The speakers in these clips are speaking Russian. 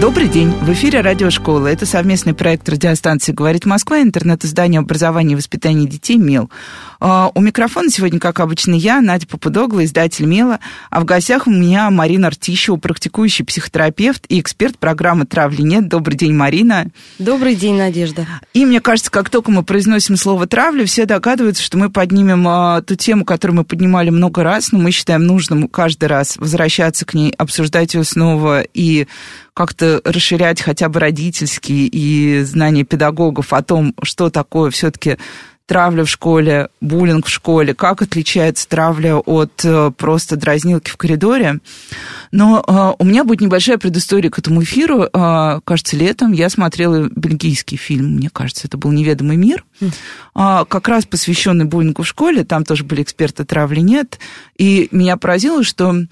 Добрый день. В эфире Радиошкола. Это совместный проект радиостанции «Говорит Москва», интернет-издание образования и воспитания детей «Мел». А, у микрофона сегодня, как обычно, я, Надя Попудогла, издатель «Мела», а в гостях у меня Марина Артищева, практикующий психотерапевт и эксперт программы «Травли нет». Добрый день, Марина. Добрый день, Надежда. И мне кажется, как только мы произносим слово «травля», все догадываются, что мы поднимем а, ту тему, которую мы поднимали много раз, но мы считаем нужным каждый раз возвращаться к ней, обсуждать ее снова и как-то расширять хотя бы родительские и знания педагогов о том, что такое все-таки травля в школе, буллинг в школе, как отличается травля от э, просто дразнилки в коридоре. Но э, у меня будет небольшая предыстория к этому эфиру. Э, кажется, летом я смотрела бельгийский фильм, мне кажется, это был «Неведомый мир», mm. э, как раз посвященный буллингу в школе. Там тоже были эксперты травли нет. И меня поразило, что а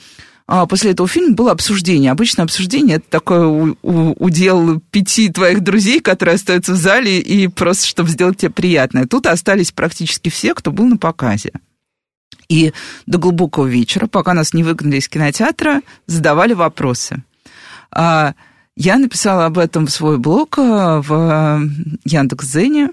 после этого фильма было обсуждение. Обычно обсуждение это такое удел пяти твоих друзей, которые остаются в зале и просто, чтобы сделать тебе приятное. Тут остались практически все, кто был на показе. И до глубокого вечера, пока нас не выгнали из кинотеатра, задавали вопросы. А, я написала об этом в свой блог а, в Яндекс.Зене,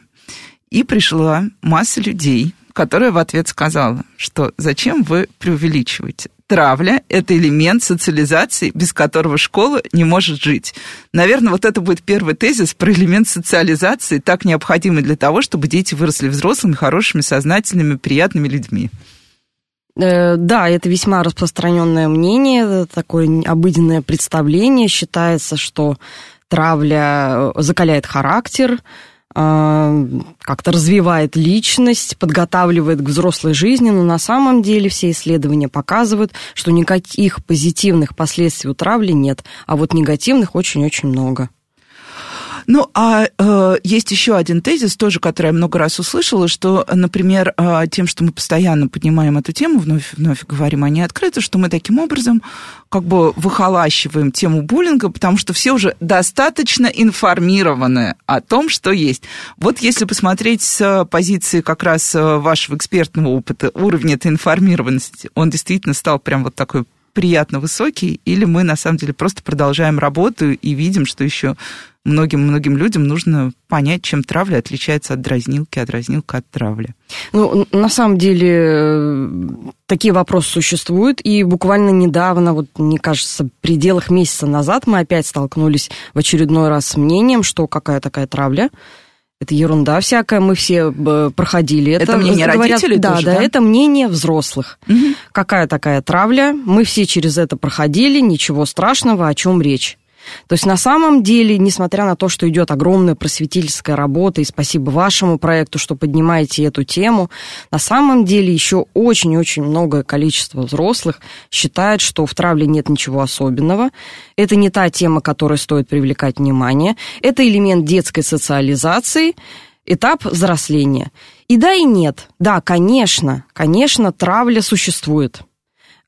и пришла масса людей, которая в ответ сказала, что зачем вы преувеличиваете? Травля – это элемент социализации, без которого школа не может жить. Наверное, вот это будет первый тезис про элемент социализации, так необходимый для того, чтобы дети выросли взрослыми, хорошими, сознательными, приятными людьми. Э, да, это весьма распространенное мнение, такое обыденное представление. Считается, что травля э, закаляет характер, как-то развивает личность, подготавливает к взрослой жизни, но на самом деле все исследования показывают, что никаких позитивных последствий у травли нет, а вот негативных очень-очень много. Ну, а э, есть еще один тезис, тоже, который я много раз услышала, что, например, э, тем, что мы постоянно поднимаем эту тему, вновь, вновь говорим о ней открыто, что мы таким образом как бы выхолащиваем тему буллинга, потому что все уже достаточно информированы о том, что есть. Вот если посмотреть с позиции как раз э, вашего экспертного опыта, уровня этой информированности, он действительно стал прям вот такой приятно высокий, или мы на самом деле просто продолжаем работу и видим, что еще многим-многим людям нужно понять, чем травля отличается от дразнилки, а дразнилка от травли. Ну, на самом деле, э, такие вопросы существуют, и буквально недавно, вот, мне кажется, в пределах месяца назад мы опять столкнулись в очередной раз с мнением, что какая такая травля, это ерунда всякая, мы все проходили. Это, это мнение говорят, родителей да, тоже, да, да, это мнение взрослых. Угу. Какая такая травля, мы все через это проходили, ничего страшного, о чем речь. То есть на самом деле, несмотря на то, что идет огромная просветительская работа, и спасибо вашему проекту, что поднимаете эту тему, на самом деле еще очень-очень многое количество взрослых считает, что в травле нет ничего особенного. Это не та тема, которой стоит привлекать внимание. Это элемент детской социализации, этап взросления. И да, и нет. Да, конечно, конечно, травля существует.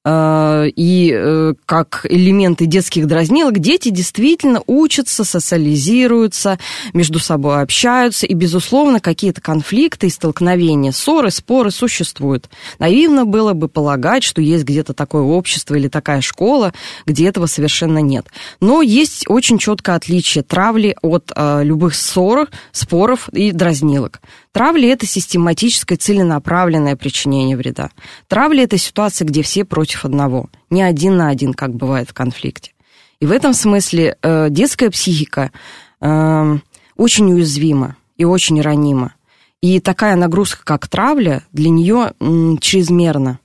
Э, и э, как элементы детских дразнилок дети действительно учатся, социализируются, между собой общаются, и, безусловно, какие-то конфликты и столкновения, ссоры, споры существуют. Наивно было бы полагать, что есть где-то такое общество или такая школа, где этого совершенно нет. Но есть очень четкое отличие травли от э, любых ссор, споров и дразнилок. Травля – это систематическое целенаправленное причинение вреда. Травля – это ситуация, где все против одного, не один на один, как бывает в конфликте. И в этом смысле э, детская психика э, очень уязвима и очень ранима. И такая нагрузка, как травля, для нее м, чрезмерна.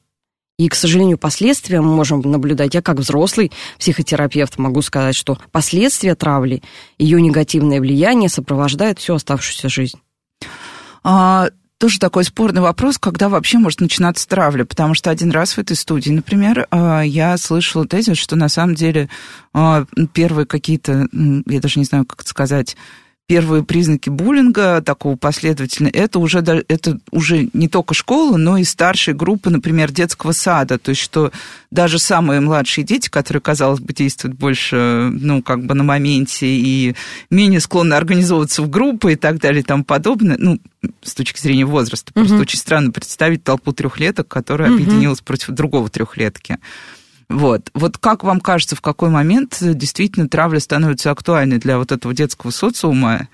И, к сожалению, последствия мы можем наблюдать. Я как взрослый психотерапевт могу сказать, что последствия травли, ее негативное влияние сопровождает всю оставшуюся жизнь. А, тоже такой спорный вопрос, когда вообще может начинаться травля, потому что один раз в этой студии, например, а, я слышала тезис, что на самом деле а, первые какие-то, я даже не знаю, как это сказать, первые признаки буллинга, такого последовательного, это уже, это уже не только школа, но и старшие группы, например, детского сада. То есть, что даже самые младшие дети, которые, казалось бы, действуют больше, ну, как бы на моменте и менее склонны организовываться в группы и так далее и тому подобное, ну, с точки зрения возраста. Просто угу. очень странно представить толпу трехлеток, которая угу. объединилась против другого трехлетки. Вот. Вот как вам кажется, в какой момент действительно травля становится актуальной для вот этого детского социума?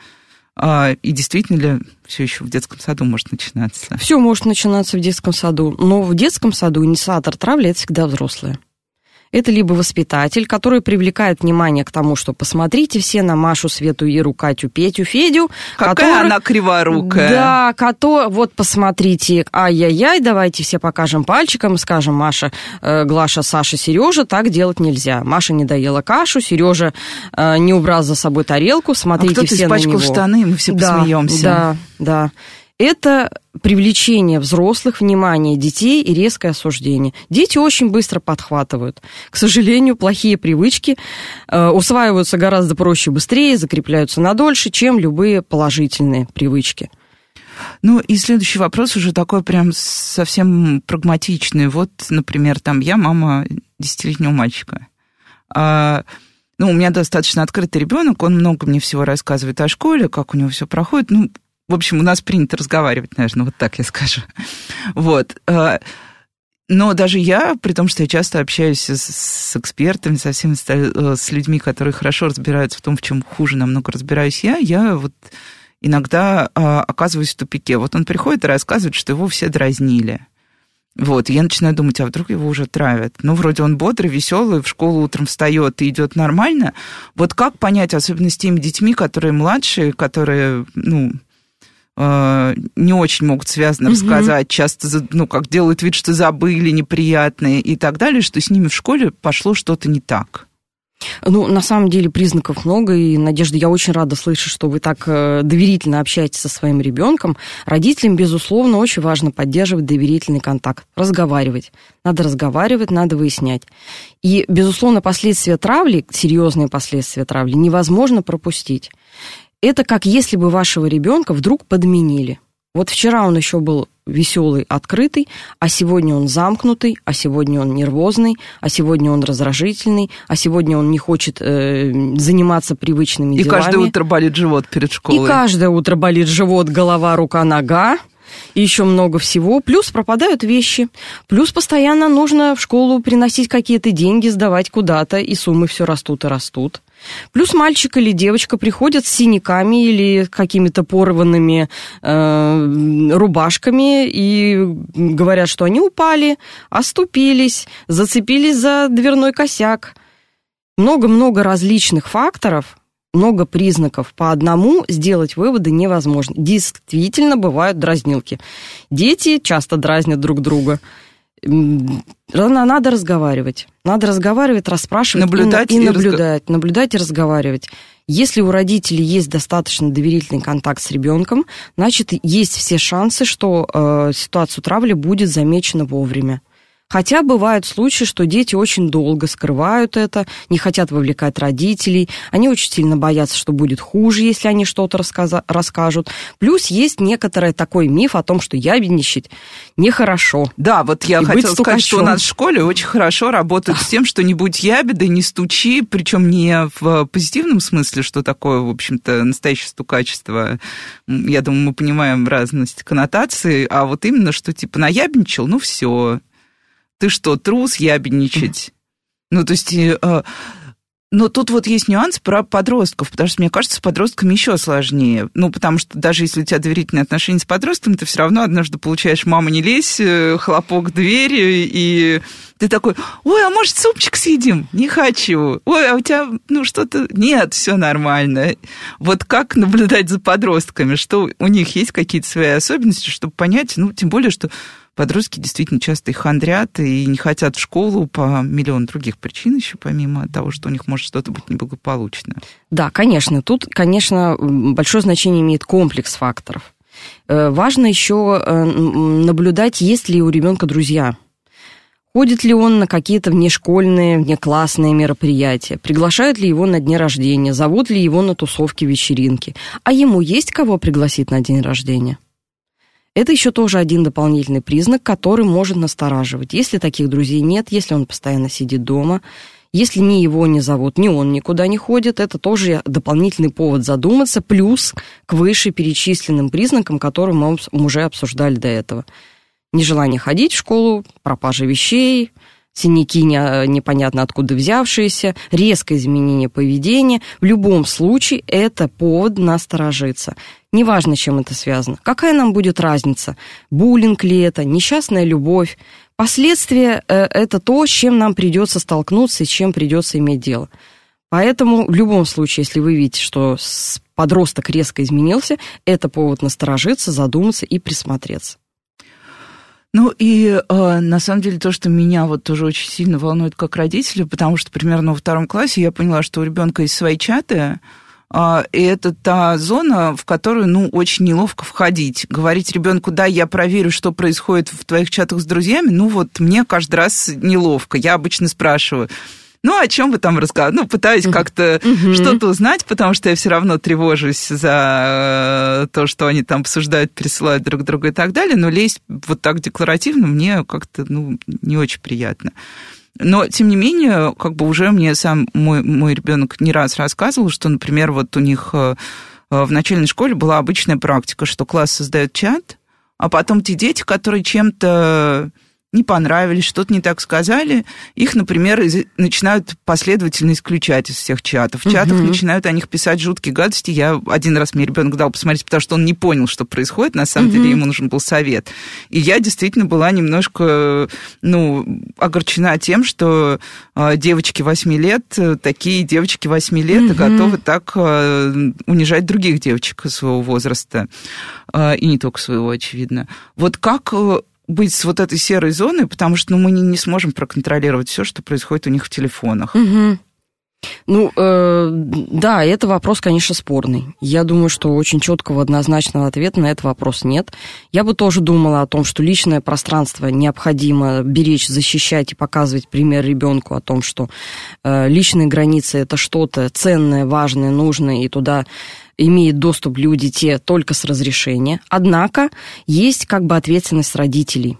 А, и действительно ли все еще в детском саду может начинаться? Все может начинаться в детском саду, но в детском саду инициатор травли это всегда взрослые. Это либо воспитатель, который привлекает внимание к тому, что посмотрите все на Машу, Свету, Иру, Катю, Петю, Федю. Какая который, она криворукая. Да, который, вот посмотрите, ай-яй-яй, давайте все покажем пальчиком, скажем, Маша, э, Глаша, Саша, Сережа, так делать нельзя. Маша не доела кашу, Сережа э, не убрал за собой тарелку, смотрите а все на него. штаны, мы все да, посмеемся. Да, да это привлечение взрослых, внимание детей и резкое осуждение. Дети очень быстро подхватывают. К сожалению, плохие привычки э, усваиваются гораздо проще быстрее, закрепляются надольше, чем любые положительные привычки. Ну и следующий вопрос уже такой прям совсем прагматичный. Вот, например, там я мама десятилетнего мальчика. А, ну, у меня достаточно открытый ребенок, он много мне всего рассказывает о школе, как у него все проходит. Ну, в общем, у нас принято разговаривать, наверное, вот так я скажу. Вот. Э, но даже я, при том, что я часто общаюсь с, с экспертами, со всеми, э, с людьми, которые хорошо разбираются в том, в чем хуже намного разбираюсь я, я вот иногда а, оказываюсь в тупике. Вот он приходит и рассказывает, что его все дразнили. Вот, я начинаю думать, а вдруг его уже травят? Ну, вроде он бодрый, веселый, в школу утром встает и идет нормально. Вот как понять, особенно с теми детьми, которые младшие, которые, ну, не очень могут связано угу. рассказать, часто, ну, как делают вид, что забыли, неприятные и так далее, что с ними в школе пошло что-то не так. Ну, на самом деле признаков много, и, Надежда, я очень рада слышать, что вы так э, доверительно общаетесь со своим ребенком. Родителям, безусловно, очень важно поддерживать доверительный контакт, разговаривать. Надо разговаривать, надо выяснять. И, безусловно, последствия травли, серьезные последствия травли, невозможно пропустить это как если бы вашего ребенка вдруг подменили. Вот вчера он еще был веселый, открытый, а сегодня он замкнутый, а сегодня он нервозный, а сегодня он раздражительный, а сегодня он не хочет э, заниматься привычными и делами. И каждое утро болит живот перед школой. И каждое утро болит живот, голова, рука, нога и еще много всего. Плюс пропадают вещи. Плюс постоянно нужно в школу приносить какие-то деньги, сдавать куда-то, и суммы все растут и растут. Плюс мальчик или девочка приходят с синяками или какими-то порванными э, рубашками и говорят, что они упали, оступились, зацепились за дверной косяк. Много-много различных факторов, много признаков. По одному сделать выводы невозможно. Действительно бывают дразнилки. Дети часто дразнят друг друга. Надо разговаривать. Надо разговаривать, расспрашивать наблюдать и, и, и наблюдать. Разго... Наблюдать и разговаривать. Если у родителей есть достаточно доверительный контакт с ребенком, значит, есть все шансы, что э, ситуацию травли будет замечена вовремя. Хотя бывают случаи, что дети очень долго скрывают это, не хотят вовлекать родителей, они очень сильно боятся, что будет хуже, если они что-то расскажут. Плюс есть некоторый такой миф о том, что ябедничать нехорошо. Да, вот я хотела сказать, что у нас в школе очень хорошо работают с тем, что не будь ябеды, не стучи, причем не в позитивном смысле, что такое, в общем-то, настоящее стукачество. Я думаю, мы понимаем разность коннотаций, а вот именно, что типа наябничал, ну все, ты что, трус ябедничать? Ну, то есть... Э, но тут вот есть нюанс про подростков, потому что, мне кажется, с подростками еще сложнее. Ну, потому что даже если у тебя доверительные отношения с подростком, ты все равно однажды получаешь «мама, не лезь», э, хлопок двери, и ты такой «Ой, а может, супчик съедим?» «Не хочу». «Ой, а у тебя, ну, что-то...» «Нет, все нормально». Вот как наблюдать за подростками? Что у них есть какие-то свои особенности, чтобы понять, ну, тем более, что подростки действительно часто их хандрят и не хотят в школу по миллион других причин еще, помимо того, что у них может что-то быть неблагополучно. Да, конечно. Тут, конечно, большое значение имеет комплекс факторов. Э, важно еще э, наблюдать, есть ли у ребенка друзья. Ходит ли он на какие-то внешкольные, внеклассные мероприятия? Приглашают ли его на дни рождения? Зовут ли его на тусовки, вечеринки? А ему есть кого пригласить на день рождения? Это еще тоже один дополнительный признак, который может настораживать. Если таких друзей нет, если он постоянно сидит дома, если ни его не зовут, ни он никуда не ходит, это тоже дополнительный повод задуматься, плюс к вышеперечисленным признакам, которые мы уже обсуждали до этого нежелание ходить в школу, пропажа вещей, синяки не, непонятно откуда взявшиеся, резкое изменение поведения. В любом случае это повод насторожиться. Неважно, чем это связано. Какая нам будет разница? Буллинг ли это, несчастная любовь? Последствия э, – это то, с чем нам придется столкнуться и с чем придется иметь дело. Поэтому в любом случае, если вы видите, что подросток резко изменился, это повод насторожиться, задуматься и присмотреться. Ну и э, на самом деле то, что меня вот тоже очень сильно волнует как родителя, потому что примерно во втором классе я поняла, что у ребенка есть свои чаты, э, и это та зона, в которую, ну, очень неловко входить. Говорить ребенку, да, я проверю, что происходит в твоих чатах с друзьями, ну вот мне каждый раз неловко. Я обычно спрашиваю, ну, о чем вы там рассказывали? Ну, пытаюсь как-то mm-hmm. что-то узнать, потому что я все равно тревожусь за э, то, что они там обсуждают, пересылают друг друга и так далее, но лезть вот так декларативно мне как-то, ну, не очень приятно. Но, тем не менее, как бы уже мне сам мой, мой ребенок не раз рассказывал, что, например, вот у них э, в начальной школе была обычная практика, что класс создает чат, а потом те дети, которые чем-то не понравились, что-то не так сказали, их, например, из, начинают последовательно исключать из всех чатов. В чатах угу. начинают о них писать жуткие гадости. Я один раз мне ребенок дал посмотреть, потому что он не понял, что происходит. На самом угу. деле ему нужен был совет. И я действительно была немножко, ну, огорчена тем, что э, девочки 8 лет, такие девочки 8 лет угу. готовы так э, унижать других девочек своего возраста. Э, и не только своего, очевидно. Вот как э, быть с вот этой серой зоной, потому что ну, мы не, не сможем проконтролировать все, что происходит у них в телефонах. Угу. Ну, э, да, это вопрос, конечно, спорный. Я думаю, что очень четкого однозначного ответа на этот вопрос нет. Я бы тоже думала о том, что личное пространство необходимо беречь, защищать и показывать пример ребенку о том, что э, личные границы это что-то ценное, важное, нужное, и туда имеют доступ люди те только с разрешения. Однако есть как бы ответственность родителей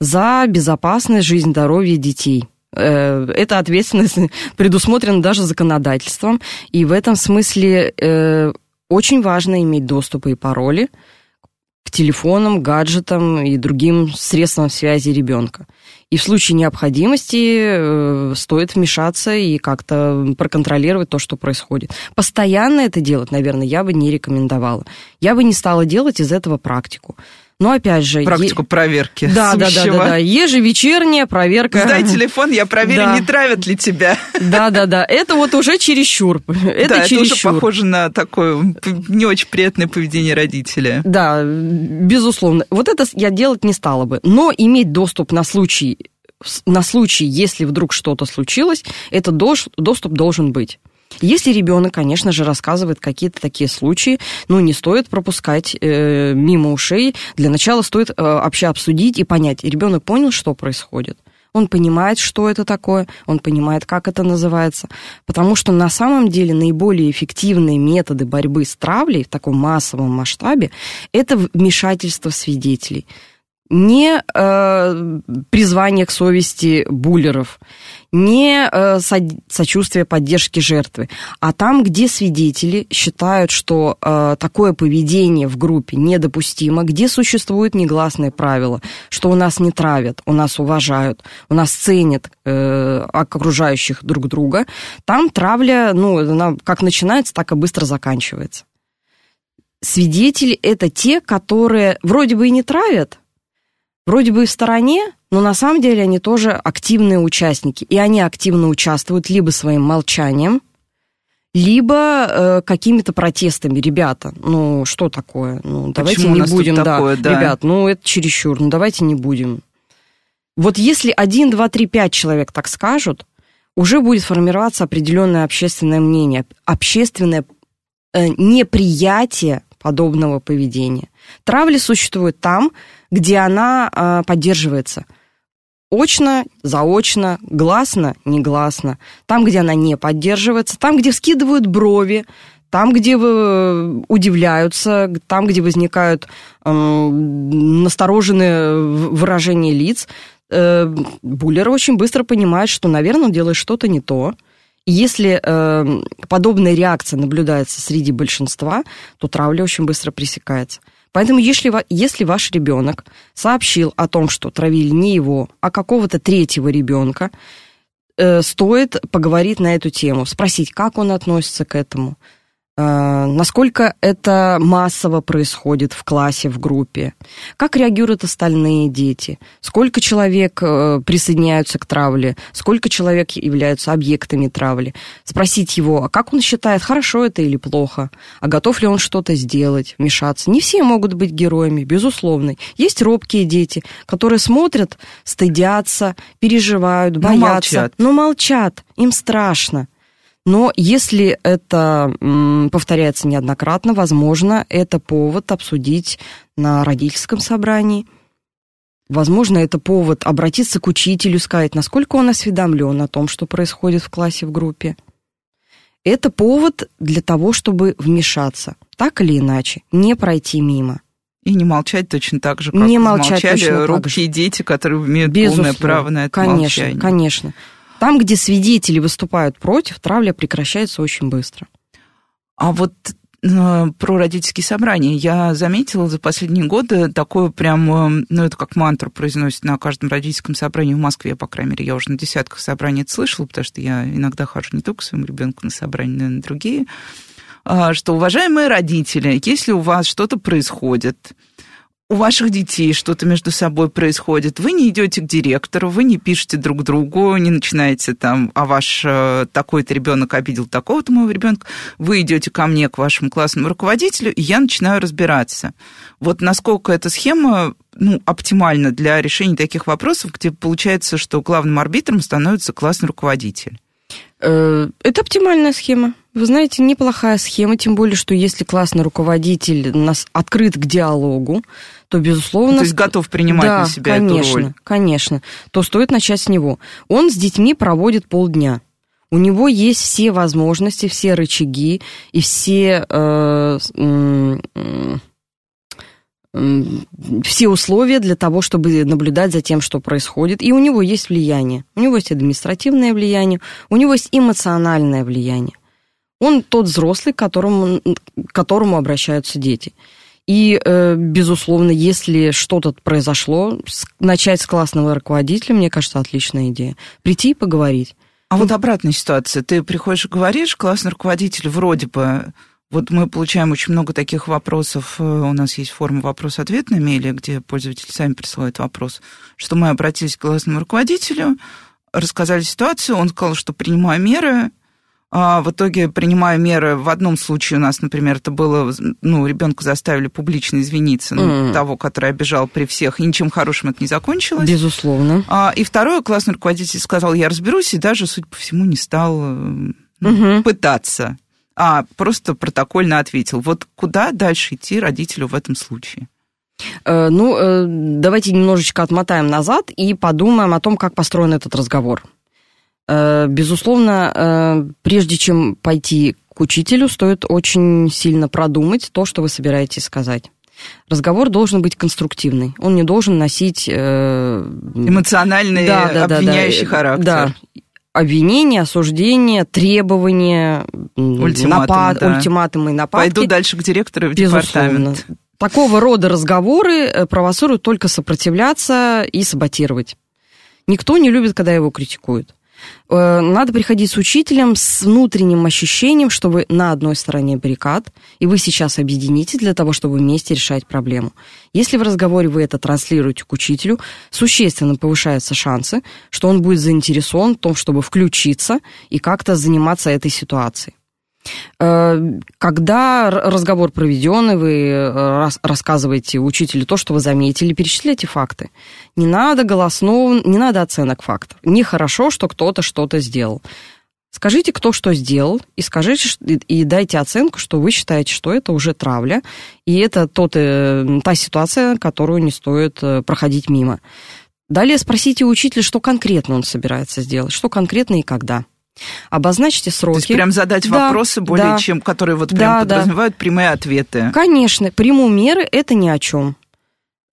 за безопасность, жизнь, здоровье детей. Э, эта ответственность предусмотрена даже законодательством, и в этом смысле э, очень важно иметь доступы и пароли к телефонам, гаджетам и другим средствам связи ребенка. И в случае необходимости э, стоит вмешаться и как-то проконтролировать то, что происходит. Постоянно это делать, наверное, я бы не рекомендовала. Я бы не стала делать из этого практику. Но опять же... Практику е... проверки. Да, да, да, да, да. Ежевечерняя проверка. Сдай телефон, я проверю, да. не травят ли тебя. Да, да, да. Это вот уже чересчур. Это да, чересчур. это уже похоже на такое не очень приятное поведение родителя. Да, безусловно. Вот это я делать не стала бы. Но иметь доступ на случай на случай, если вдруг что-то случилось, этот доступ должен быть. Если ребенок, конечно же, рассказывает какие-то такие случаи, ну, не стоит пропускать э, мимо ушей. Для начала стоит э, вообще обсудить и понять, ребенок понял, что происходит. Он понимает, что это такое, он понимает, как это называется. Потому что на самом деле наиболее эффективные методы борьбы с травлей в таком массовом масштабе – это вмешательство свидетелей не э, призвание к совести буллеров, не э, сочувствие поддержки жертвы, а там, где свидетели считают, что э, такое поведение в группе недопустимо, где существует негласное правило, что у нас не травят, у нас уважают, у нас ценят э, окружающих друг друга, там травля, ну, она как начинается, так и быстро заканчивается. Свидетели – это те, которые вроде бы и не травят, вроде бы в стороне, но на самом деле они тоже активные участники. И они активно участвуют либо своим молчанием, либо э, какими-то протестами. Ребята, ну что такое? Ну, давайте Почему не будем, да, такое, да. Ребят, ну это чересчур, ну давайте не будем. Вот если один, два, три, пять человек так скажут, уже будет формироваться определенное общественное мнение, общественное э, неприятие подобного поведения. Травля существует там, где она э, поддерживается. очно, заочно, гласно, негласно. Там, где она не поддерживается, там, где скидывают брови, там, где вы удивляются, там, где возникают э, настороженные выражения лиц, э, буллер очень быстро понимает, что, наверное, он делает что-то не то. Если э, подобная реакция наблюдается среди большинства, то травля очень быстро пресекается. Поэтому если, если ваш ребенок сообщил о том, что травили не его, а какого-то третьего ребенка, э, стоит поговорить на эту тему, спросить, как он относится к этому, насколько это массово происходит в классе, в группе, как реагируют остальные дети, сколько человек э, присоединяются к травле, сколько человек являются объектами травли. Спросить его, а как он считает, хорошо это или плохо, а готов ли он что-то сделать, вмешаться. Не все могут быть героями, безусловно. Есть робкие дети, которые смотрят, стыдятся, переживают, боятся, но молчат. Но молчат, им страшно. Но если это повторяется неоднократно, возможно, это повод обсудить на родительском собрании. Возможно, это повод обратиться к учителю, сказать, насколько он осведомлен о том, что происходит в классе, в группе. Это повод для того, чтобы вмешаться, так или иначе, не пройти мимо. И не молчать точно так же, как не молчать молчали робкие дети, которые имеют Безусловно. полное право на это конечно, молчание. Конечно, конечно. Там, где свидетели выступают против, травля прекращается очень быстро. А вот э, про родительские собрания. Я заметила за последние годы такое прям, э, ну, это как мантру произносит на каждом родительском собрании в Москве, по крайней мере, я уже на десятках собраний это слышала, потому что я иногда хожу не только своему ребенку на собрания, но и на другие, а, что, уважаемые родители, если у вас что-то происходит, у ваших детей что-то между собой происходит, вы не идете к директору, вы не пишете друг другу, не начинаете там, а ваш э, такой-то ребенок обидел такого-то моего ребенка, вы идете ко мне, к вашему классному руководителю, и я начинаю разбираться. Вот насколько эта схема ну, оптимальна для решения таких вопросов, где получается, что главным арбитром становится классный руководитель. Э, это оптимальная схема. Вы знаете, неплохая схема, тем более, что если классный руководитель нас открыт к диалогу, то, безусловно... То есть готов принимать да, на себя конечно, эту роль. конечно. То стоит начать с него. Он с детьми проводит полдня. У него есть все возможности, все рычаги и все, э, э, э, все условия для того, чтобы наблюдать за тем, что происходит. И у него есть влияние. У него есть административное влияние, у него есть эмоциональное влияние. Он тот взрослый, к которому, к которому обращаются дети. И, э, безусловно, если что-то произошло, начать с классного руководителя, мне кажется, отличная идея. Прийти и поговорить. А вот обратная ситуация. Ты приходишь и говоришь, классный руководитель вроде бы... Вот мы получаем очень много таких вопросов. Э, у нас есть форма вопрос-ответ на мейле, где пользователи сами присылают вопрос, что мы обратились к классному руководителю, рассказали ситуацию, он сказал, что принимаю меры, а в итоге, принимая меры, в одном случае у нас, например, это было, ну, ребенка заставили публично извиниться, ну, mm. того, который обижал при всех, и ничем хорошим это не закончилось. Безусловно. А, и второе, классный руководитель сказал, я разберусь, и даже, судя по всему, не стал mm-hmm. пытаться, а просто протокольно ответил. Вот куда дальше идти родителю в этом случае? Э, ну, э, давайте немножечко отмотаем назад и подумаем о том, как построен этот разговор. Э, безусловно, прежде чем пойти к учителю, стоит очень сильно продумать то, что вы собираетесь сказать. Разговор должен быть конструктивный. Он не должен носить... Э, Эмоциональный, да, да, обвиняющий да, характер. Да, обвинения, осуждения, требования, Ультиматум, напад, да. ультиматумы, нападки. Пойду дальше к директору в Безусловно. департамент. Такого рода разговоры провоцируют только сопротивляться и саботировать. Никто не любит, когда его критикуют. Э, надо приходить с учителем с внутренним ощущением, что вы на одной стороне баррикад, и вы сейчас объединитесь для того, чтобы вместе решать проблему. Если в разговоре вы это транслируете к учителю, существенно повышаются шансы, что он будет заинтересован в том, чтобы включиться и как-то заниматься этой ситуацией. Э, когда разговор проведен, и вы э, рассказываете учителю то, что вы заметили, перечисляйте факты. Не надо голосного, не надо оценок фактов. Нехорошо, что кто-то что-то сделал. Скажите, кто что сделал, и скажите, и дайте оценку, что вы считаете, что это уже травля, и это тот, э, та ситуация, которую не стоит проходить мимо. Далее спросите у учителя, что конкретно он собирается сделать, что конкретно и когда. Обозначьте сроки. То есть прям задать да, вопросы более да, чем, которые вот прям да, подразумевают да. прямые ответы. Конечно, приму меры это ни о чем.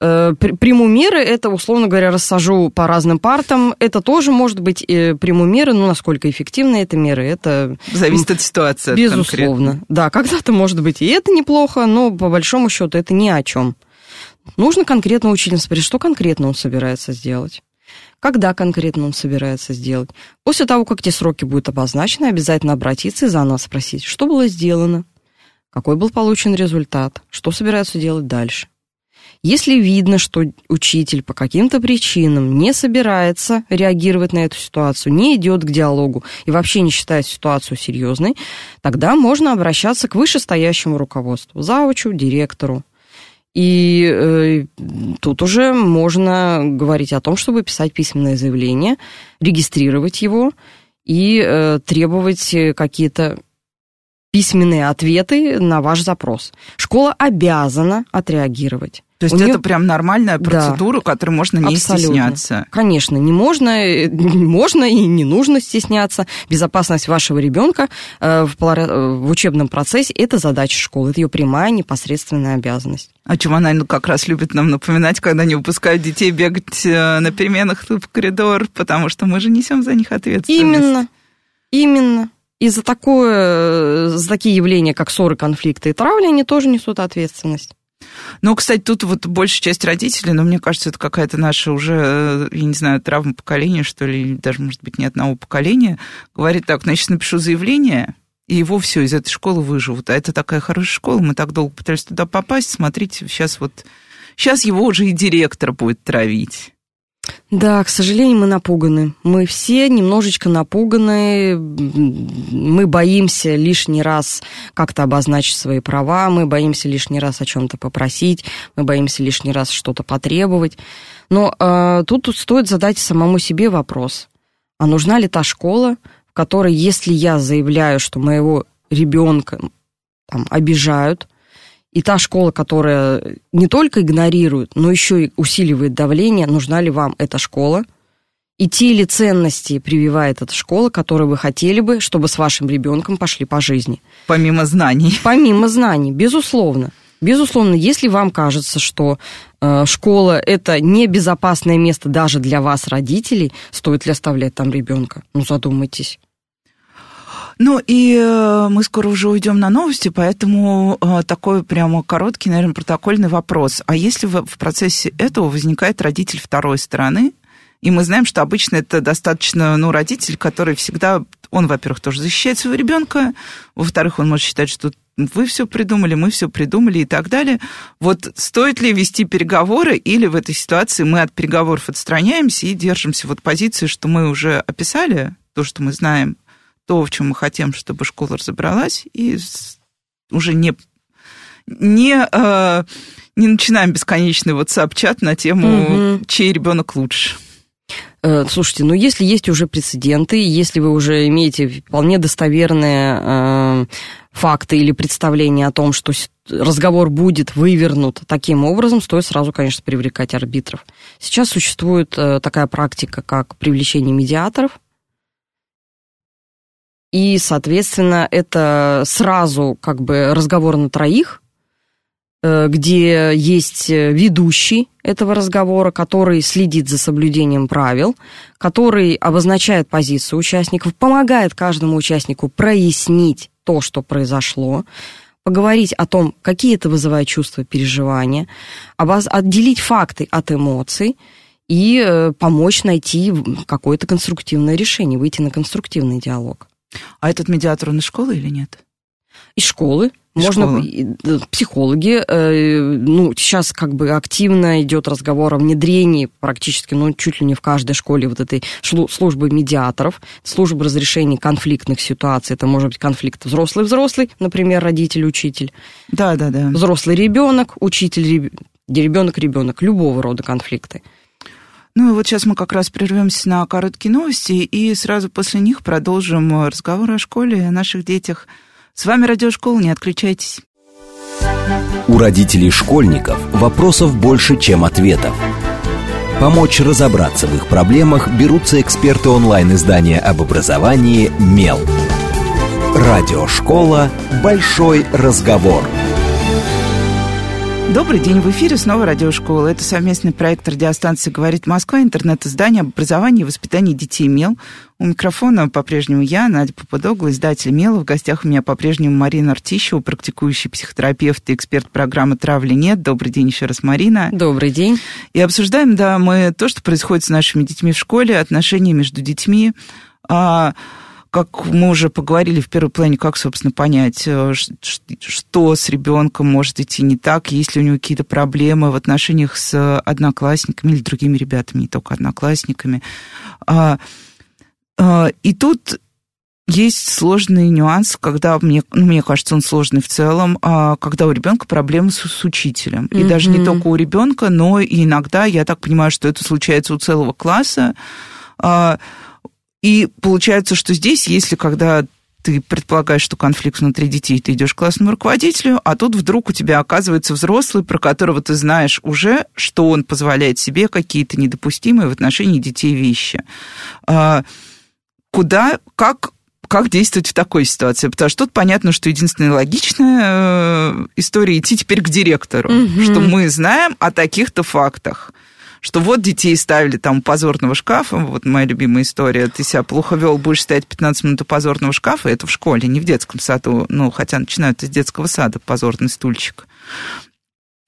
Э, приму меры, это, условно говоря, рассажу по разным партам. Это тоже может быть э, приму меры, но насколько эффективны эти меры, это... Зависит от ситуации. Безусловно. Конкретно. Да, когда-то может быть и это неплохо, но по большому счету это ни о чем. Нужно конкретно учителям спросить, что конкретно он собирается сделать. Когда конкретно он собирается сделать. После того, как те сроки будут обозначены, обязательно обратиться и заново спросить, что было сделано, какой был получен результат, что собираются делать дальше. Если видно, что учитель по каким-то причинам не собирается реагировать на эту ситуацию, не идет к диалогу и вообще не считает ситуацию серьезной, тогда можно обращаться к вышестоящему руководству, заучу, директору. И э, тут уже можно говорить о том, чтобы писать письменное заявление, регистрировать его и э, требовать какие-то письменные ответы на ваш запрос. Школа обязана отреагировать. То есть У это нее... прям нормальная процедура, да, которой можно не абсолютно. стесняться. Конечно, не можно, можно и не нужно стесняться. Безопасность вашего ребенка э, в, в учебном процессе – это задача школы, это ее прямая непосредственная обязанность. О чем она как раз любит нам напоминать, когда не выпускают детей бегать э, на переменах в коридор, потому что мы же несем за них ответственность. Именно, именно. И за, такое, за такие явления, как ссоры, конфликты и травли, они тоже несут ответственность. Ну, кстати, тут вот большая часть родителей, но мне кажется, это какая-то наша уже, я не знаю, травма поколения, что ли, даже, может быть, не одного поколения, говорит так, значит, напишу заявление, и его все из этой школы выживут. А это такая хорошая школа, мы так долго пытались туда попасть, смотрите, сейчас вот, сейчас его уже и директор будет травить. Да, к сожалению, мы напуганы. Мы все немножечко напуганы. Мы боимся лишний раз как-то обозначить свои права, мы боимся лишний раз о чем-то попросить, мы боимся лишний раз что-то потребовать. Но э, тут стоит задать самому себе вопрос. А нужна ли та школа, в которой, если я заявляю, что моего ребенка там, обижают, и та школа, которая не только игнорирует, но еще и усиливает давление, нужна ли вам эта школа, и те ли ценности прививает эта школа, которые вы хотели бы, чтобы с вашим ребенком пошли по жизни. Помимо знаний. Помимо знаний, безусловно. Безусловно, если вам кажется, что э, школа это небезопасное место даже для вас, родителей, стоит ли оставлять там ребенка? Ну, задумайтесь. Ну и э, мы скоро уже уйдем на новости, поэтому э, такой прямо короткий, наверное, протокольный вопрос. А если в процессе этого возникает родитель второй стороны, и мы знаем, что обычно это достаточно, ну, родитель, который всегда, он, во-первых, тоже защищает своего ребенка, во-вторых, он может считать, что вы все придумали, мы все придумали и так далее. Вот стоит ли вести переговоры или в этой ситуации мы от переговоров отстраняемся и держимся вот позиции, что мы уже описали, то, что мы знаем, то, в чем мы хотим, чтобы школа разобралась, и уже не, не, э, не начинаем бесконечный WhatsApp-чат на тему, угу. чей ребенок лучше. Э, слушайте, ну если есть уже прецеденты, если вы уже имеете вполне достоверные э, факты или представления о том, что разговор будет вывернут таким образом, стоит сразу, конечно, привлекать арбитров. Сейчас существует э, такая практика, как привлечение медиаторов. И, соответственно, это сразу как бы разговор на троих, э, где есть ведущий этого разговора, который следит за соблюдением правил, который обозначает позицию участников, помогает каждому участнику прояснить то, что произошло, поговорить о том, какие это вызывает чувства, переживания, отделить факты от эмоций и э, помочь найти какое-то конструктивное решение, выйти на конструктивный диалог. А этот медиатор, он из школы или нет? Из школы. Из Можно школы. психологи, э, ну, сейчас как бы активно идет разговор о внедрении практически, ну, чуть ли не в каждой школе вот этой службы медиаторов, службы разрешения конфликтных ситуаций. Это может быть конфликт взрослый-взрослый, например, родитель-учитель. Да, да, да. Взрослый ребенок, учитель ребенок-ребенок, любого рода конфликты. Ну и вот сейчас мы как раз прервемся на короткие новости и сразу после них продолжим разговор о школе и о наших детях. С вами Радиошкола, не отключайтесь. У родителей школьников вопросов больше, чем ответов. Помочь разобраться в их проблемах берутся эксперты онлайн-издания об образовании «Мел». Радиошкола «Большой разговор». Добрый день, в эфире снова радиошкола. Это совместный проект радиостанции «Говорит Москва», интернет-издание об образовании и воспитании детей МЕЛ. У микрофона по-прежнему я, Надя Попадогла, издатель МЕЛа. В гостях у меня по-прежнему Марина Артищева, практикующий психотерапевт и эксперт программы «Травли нет». Добрый день еще раз, Марина. Добрый день. И обсуждаем, да, мы то, что происходит с нашими детьми в школе, отношения между детьми, а, как мы уже поговорили в первой плане, как, собственно, понять, э, что с ребенком может идти не так, есть ли у него какие-то проблемы в отношениях с одноклассниками или другими ребятами, не только одноклассниками. А, а, и тут есть сложный нюанс, когда мне, ну, мне кажется, он сложный в целом, а, когда у ребенка проблемы с, с учителем. И mm-hmm. даже не только у ребенка, но и иногда, я так понимаю, что это случается у целого класса. И получается, что здесь, если когда ты предполагаешь, что конфликт внутри детей, ты идешь к классному руководителю, а тут вдруг у тебя оказывается взрослый, про которого ты знаешь уже, что он позволяет себе какие-то недопустимые в отношении детей вещи. А, куда, как как действовать в такой ситуации? Потому что тут понятно, что единственная логичная э, история идти теперь к директору, mm-hmm. что мы знаем о таких-то фактах что вот детей ставили там у позорного шкафа, вот моя любимая история, ты себя плохо вел, будешь стоять 15 минут у позорного шкафа, это в школе, не в детском саду, ну, хотя начинают из детского сада, позорный стульчик.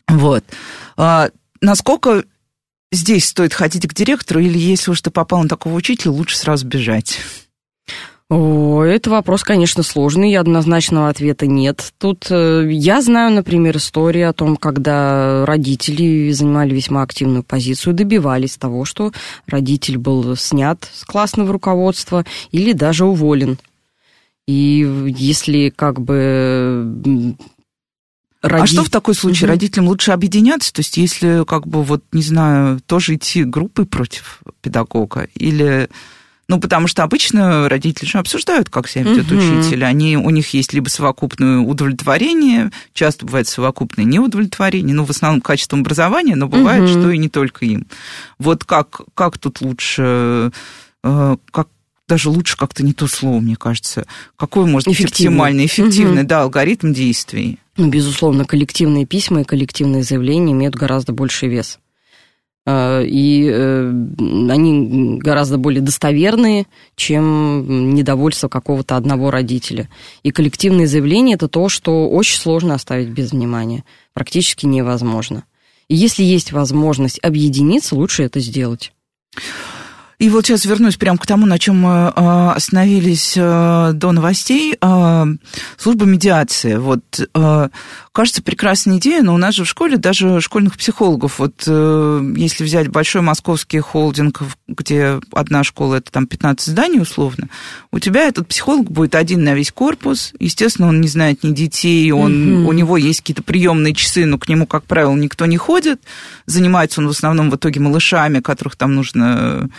Вот. А, насколько здесь стоит ходить к директору, или если уж ты попал на такого учителя, лучше сразу бежать? О, это вопрос, конечно, сложный, однозначного ответа нет. Тут э, я знаю, например, историю о том, когда родители занимали весьма активную позицию, добивались того, что родитель был снят с классного руководства или даже уволен. И если как бы Роди... А что в такой случае? Угу. Родителям лучше объединяться? То есть, если, как бы, вот, не знаю, тоже идти группой против педагога? Или ну, потому что обычно родители же обсуждают, как себя ведет угу. учитель. Они, у них есть либо совокупное удовлетворение, часто бывает совокупное неудовлетворение, ну, в основном качеством образования, но бывает, угу. что и не только им. Вот как, как тут лучше, э, как даже лучше как-то не то слово, мне кажется. Какой может быть оптимальный, эффективный, угу. да, алгоритм действий? Ну, безусловно, коллективные письма и коллективные заявления имеют гораздо больший вес. Э, и э, они гораздо более достоверные, чем недовольство какого-то одного родителя. И коллективные заявления – это то, что очень сложно оставить без внимания, практически невозможно. И если есть возможность объединиться, лучше это сделать. И вот сейчас вернусь прямо к тому, на чем мы а, остановились а, до новостей. А, служба медиации. Вот, кажется, прекрасная идея, но у нас же в школе даже школьных психологов, вот э, если взять большой московский холдинг, где одна школа, это там 15 зданий условно, у тебя этот психолог будет один на весь корпус. Естественно, он не знает ни детей, он, mm-hmm. у него есть какие-то приемные часы, но к нему, как правило, никто не ходит. Занимается он в основном в итоге малышами, которых там нужно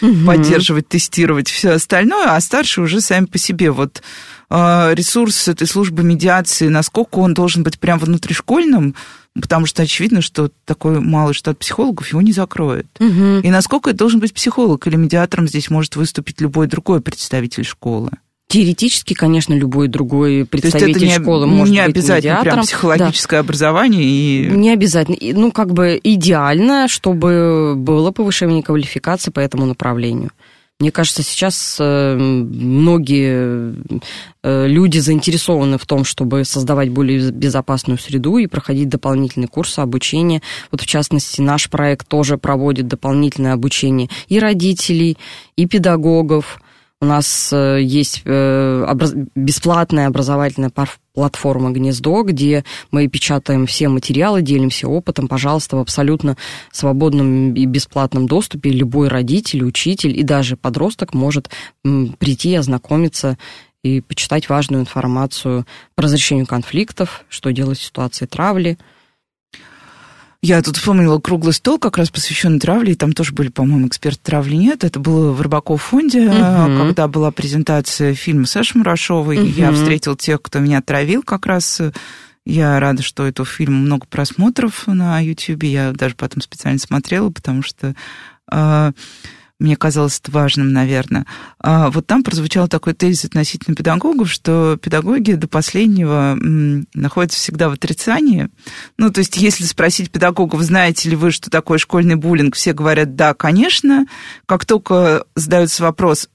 угу. поддерживать, тестировать все остальное, а старшие уже сами по себе. Вот э, ресурс этой службы медиации, насколько он должен быть прям внутришкольным, потому что очевидно, что такой малый штат психологов его не закроет. Угу. И насколько это должен быть психолог или медиатором здесь может выступить любой другой представитель школы. Теоретически, конечно, любой другой представитель То есть это не, школы может не быть обязательно медиатором. прям психологическое да. образование и не обязательно. Ну как бы идеально, чтобы было повышение квалификации по этому направлению. Мне кажется, сейчас э, многие э, люди заинтересованы в том, чтобы создавать более безопасную среду и проходить дополнительные курсы обучения. Вот в частности, наш проект тоже проводит дополнительное обучение и родителей, и педагогов, у нас э, есть э, бесплатная образовательная платформа «Гнездо», где мы печатаем все материалы, делимся опытом. Пожалуйста, в абсолютно свободном и бесплатном доступе любой родитель, учитель и даже подросток может прийти, ознакомиться и почитать важную информацию по разрешению конфликтов, что делать в ситуации травли – я тут вспомнила круглый стол, как раз посвященный травле, и там тоже были, по-моему, эксперты травли нет. Это было в Рыбаков фонде, угу. когда была презентация фильма Саши Мурашовой. Угу. Я встретил тех, кто меня травил как раз Я рада, что этого фильма много просмотров на YouTube. Я даже потом специально смотрела, потому что э, мне казалось это важным, наверное. А вот там прозвучал такой тезис относительно педагогов, что педагоги до последнего находятся всегда в отрицании. Ну, то есть, если спросить педагогов, знаете ли вы, что такое школьный буллинг, все говорят, да, конечно. Как только задается вопрос,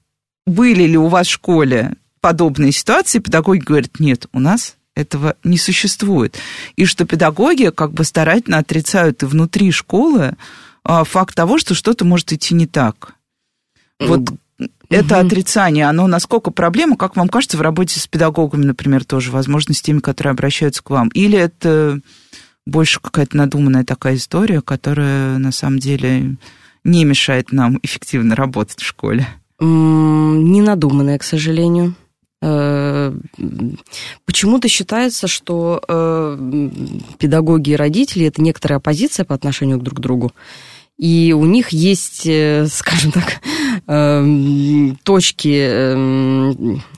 были ли у вас в школе подобные ситуации, педагоги говорят, нет, у нас этого не существует. И что педагоги как бы старательно отрицают и внутри школы факт того, что что-то может идти не так. Вот это угу. отрицание, оно насколько проблема, как вам кажется, в работе с педагогами, например, тоже, возможно, с теми, которые обращаются к вам? Или это больше какая-то надуманная такая история, которая на самом деле не мешает нам эффективно работать в школе? Не надуманная, к сожалению. Э, почему-то считается, что э, педагоги и родители это некоторая оппозиция по отношению друг к другу. И у них есть, э, скажем так, точки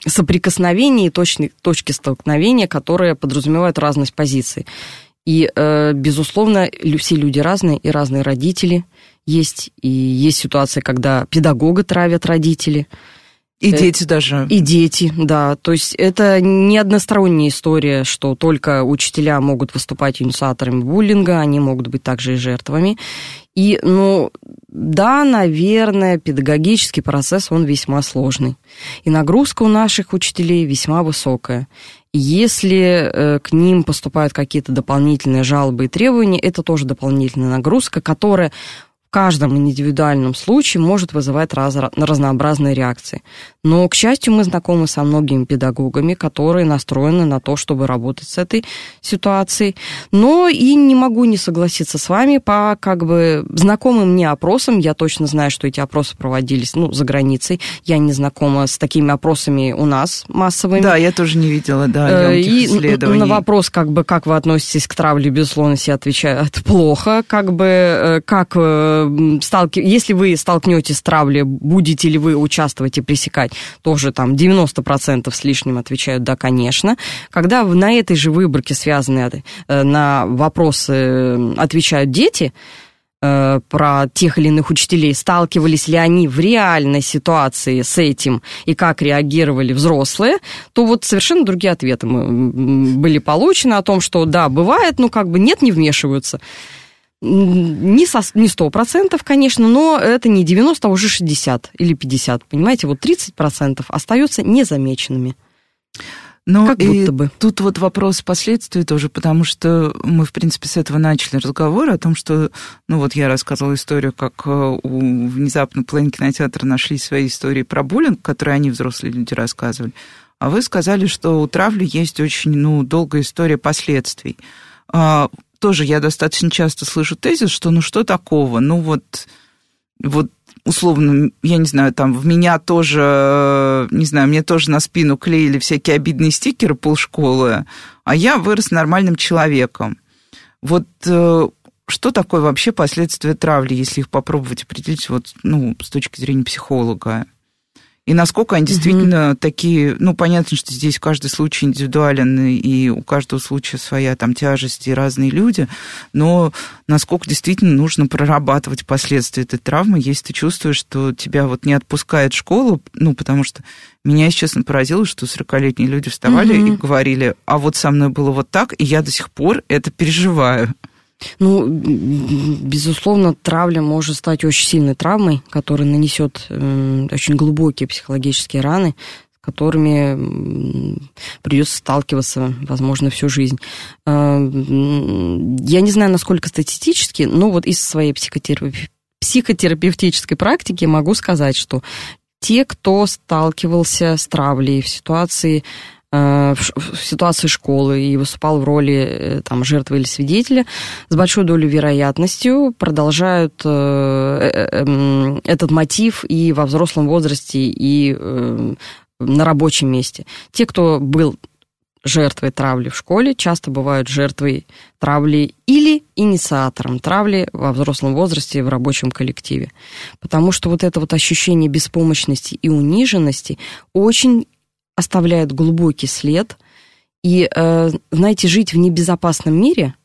соприкосновения и точки, столкновения, которые подразумевают разность позиций. И, безусловно, все люди разные, и разные родители есть. И есть ситуация, когда педагога травят родители – и э, дети даже. И дети, да. То есть это не односторонняя история, что только учителя могут выступать инициаторами буллинга, они могут быть также и жертвами. И, ну, да, наверное, педагогический процесс, он весьма сложный. И нагрузка у наших учителей весьма высокая. Если э, к ним поступают какие-то дополнительные жалобы и требования, это тоже дополнительная нагрузка, которая каждом индивидуальном случае может вызывать раз, разнообразные реакции. Но, к счастью, мы знакомы со многими педагогами, которые настроены на то, чтобы работать с этой ситуацией. Но и не могу не согласиться с вами по как бы знакомым мне опросам. Я точно знаю, что эти опросы проводились ну, за границей. Я не знакома с такими опросами у нас массовыми. Да, я тоже не видела, да, э, И на вопрос, как бы, как вы относитесь к травле, безусловно, все отвечают плохо. Как бы, э, как э, сталки... если вы столкнетесь с травлей, будете ли вы участвовать и пресекать, тоже там 90% с лишним отвечают «да, конечно». Когда на этой же выборке, связанные э, на вопросы, э, отвечают дети, э, про тех или иных учителей, сталкивались ли они в реальной ситуации с этим и как реагировали взрослые, то вот совершенно другие ответы были получены о том, что да, бывает, но как бы нет, не вмешиваются. Не, со, не 100%, конечно, но это не 90, а уже 60 или 50, понимаете? Вот 30% остаются незамеченными. Но как будто бы. Тут вот вопрос последствий тоже, потому что мы, в принципе, с этого начали разговор о том, что, ну вот я рассказывала историю, как э, у внезапно плейн кинотеатра нашли свои истории про буллинг, которые они, взрослые люди, рассказывали. А вы сказали, что у травли есть очень, ну, долгая история последствий. Тоже я достаточно часто слышу тезис, что ну что такого, ну вот, вот условно, я не знаю, там в меня тоже, не знаю, мне тоже на спину клеили всякие обидные стикеры полшколы, а я вырос нормальным человеком. Вот э, что такое вообще последствия травли, если их попробовать определить вот, ну, с точки зрения психолога? И насколько они действительно угу. такие, ну, понятно, что здесь каждый случай индивидуален, и у каждого случая своя там тяжесть и разные люди, но насколько действительно нужно прорабатывать последствия этой травмы, если ты чувствуешь, что тебя вот не отпускает школу, ну, потому что меня, если честно, поразило, что 40-летние люди вставали угу. и говорили, а вот со мной было вот так, и я до сих пор это переживаю. Ну, безусловно, травля может стать очень сильной травмой, которая нанесет очень глубокие психологические раны, с которыми придется сталкиваться, возможно, всю жизнь. Э, я не знаю, насколько статистически, но вот из своей психотерапии психотерапевтической практики могу сказать, что те, кто сталкивался с травлей в ситуации в ситуации школы и выступал в роли э, там, жертвы или свидетеля, с большой долей вероятностью продолжают э, этот мотив и во взрослом возрасте, и на рабочем месте. Те, кто был жертвой травли в школе, часто бывают жертвой травли или инициатором травли во взрослом возрасте в рабочем коллективе. Потому что вот это вот ощущение беспомощности и униженности очень оставляет глубокий след И, э, знаете, жить в небезопасном мире,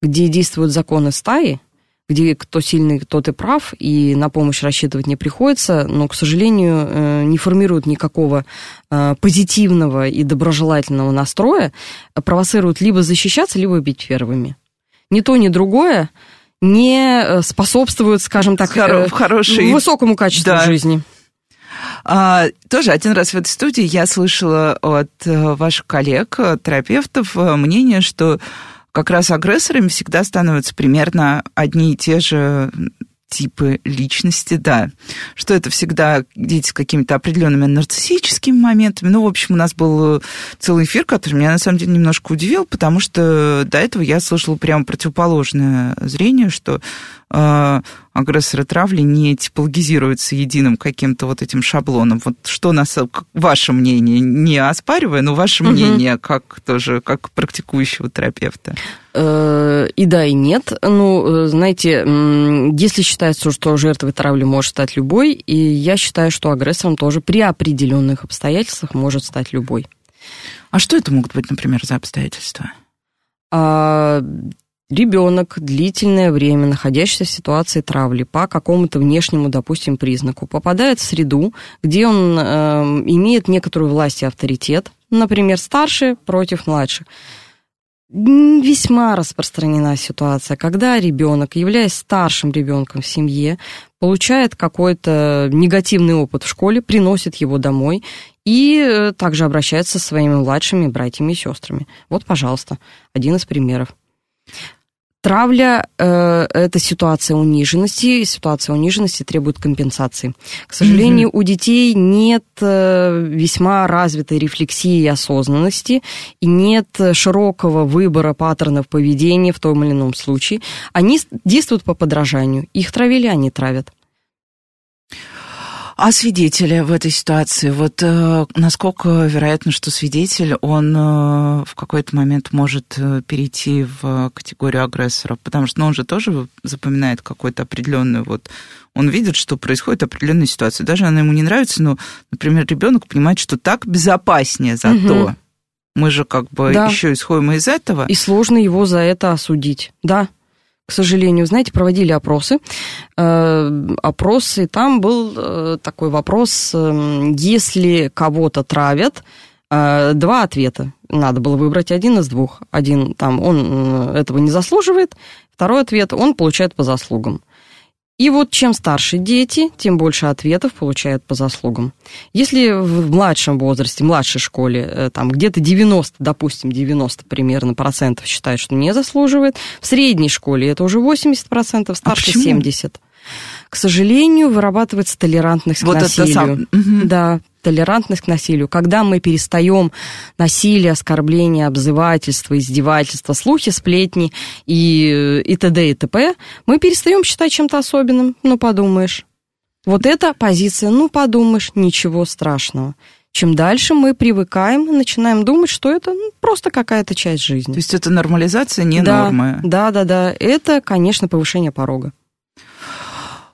где действуют законы стаи, где кто сильный, тот и прав, и на помощь рассчитывать не приходится, но, к сожалению, э, не формируют никакого э, позитивного и доброжелательного настроя, провоцируют либо защищаться, либо быть первыми. Ни то, ни другое не способствует, скажем так, в хорошей... высокому качеству да. жизни. А, тоже один раз в этой студии я слышала от ваших коллег, терапевтов, мнение, что как раз агрессорами всегда становятся примерно одни и те же типы личности, да. Что это всегда дети с какими-то определенными нарциссическими моментами. Ну, в общем, у нас был целый эфир, который меня на самом деле немножко удивил, потому что до этого я слышала прямо противоположное зрение, что э, агрессоры травли не типологизируются единым каким-то вот этим шаблоном. Вот что нас, ваше мнение, не оспаривая, но ваше угу. мнение как тоже, как практикующего терапевта? Э, и да, и нет. Ну, э, знаете, если считается, что жертвой травли может стать любой, и я считаю, что агрессором тоже при определенных обстоятельствах может стать любой. А что это могут быть, например, за обстоятельства? А, ребенок длительное время, находящийся в ситуации травли по какому-то внешнему, допустим, признаку, попадает в среду, где он э, имеет некоторую власть и авторитет, например, старший против младших. Весьма распространена ситуация, когда ребенок, являясь старшим ребенком в семье, получает какой-то негативный опыт в школе, приносит его домой и э, также обращается со своими младшими братьями и сестрами. Вот, пожалуйста, один из примеров. Травля э, – это ситуация униженности, и ситуация униженности требует компенсации. К сожалению, mm-hmm. у детей нет э, весьма развитой рефлексии и осознанности, и нет широкого выбора паттернов поведения в том или ином случае. Они действуют по подражанию. Их травили, они травят. А свидетели в этой ситуации? Вот э, насколько вероятно, что свидетель, он э, в какой-то момент может э, перейти в категорию агрессора? Потому что ну, он же тоже запоминает какой-то определенный вот... Он видит, что происходит определенная ситуация. Даже она ему не нравится, но, например, ребенок понимает, что так безопаснее зато. Угу. Мы же как бы да. еще исходим из этого. И сложно его за это осудить. Да, к сожалению, знаете, проводили опросы. Э, опросы, там был э, такой вопрос, э, если кого-то травят, два ответа. Надо было выбрать один из двух. Один там, он этого не заслуживает. Второй ответ, он получает по заслугам. И вот чем старше дети, тем больше ответов получают по заслугам. Если в младшем возрасте, младшей школе, э, там где-то 90, допустим, 90 примерно процентов считают, что не заслуживает, в средней школе это уже 80 процентов, старше а 70 к сожалению, вырабатывается толерантность вот к насилию. Это сам... угу. Да, толерантность к насилию. Когда мы перестаем насилие, оскорбление, обзывательство, издевательство, слухи, сплетни и, и т.д. и т.п., мы перестаем считать чем-то особенным. Ну, подумаешь. Вот эта позиция, ну, подумаешь, ничего страшного. Чем дальше мы привыкаем, начинаем думать, что это ну, просто какая-то часть жизни. То есть это нормализация, не да, норма. Да, да, да. Это, конечно, повышение порога.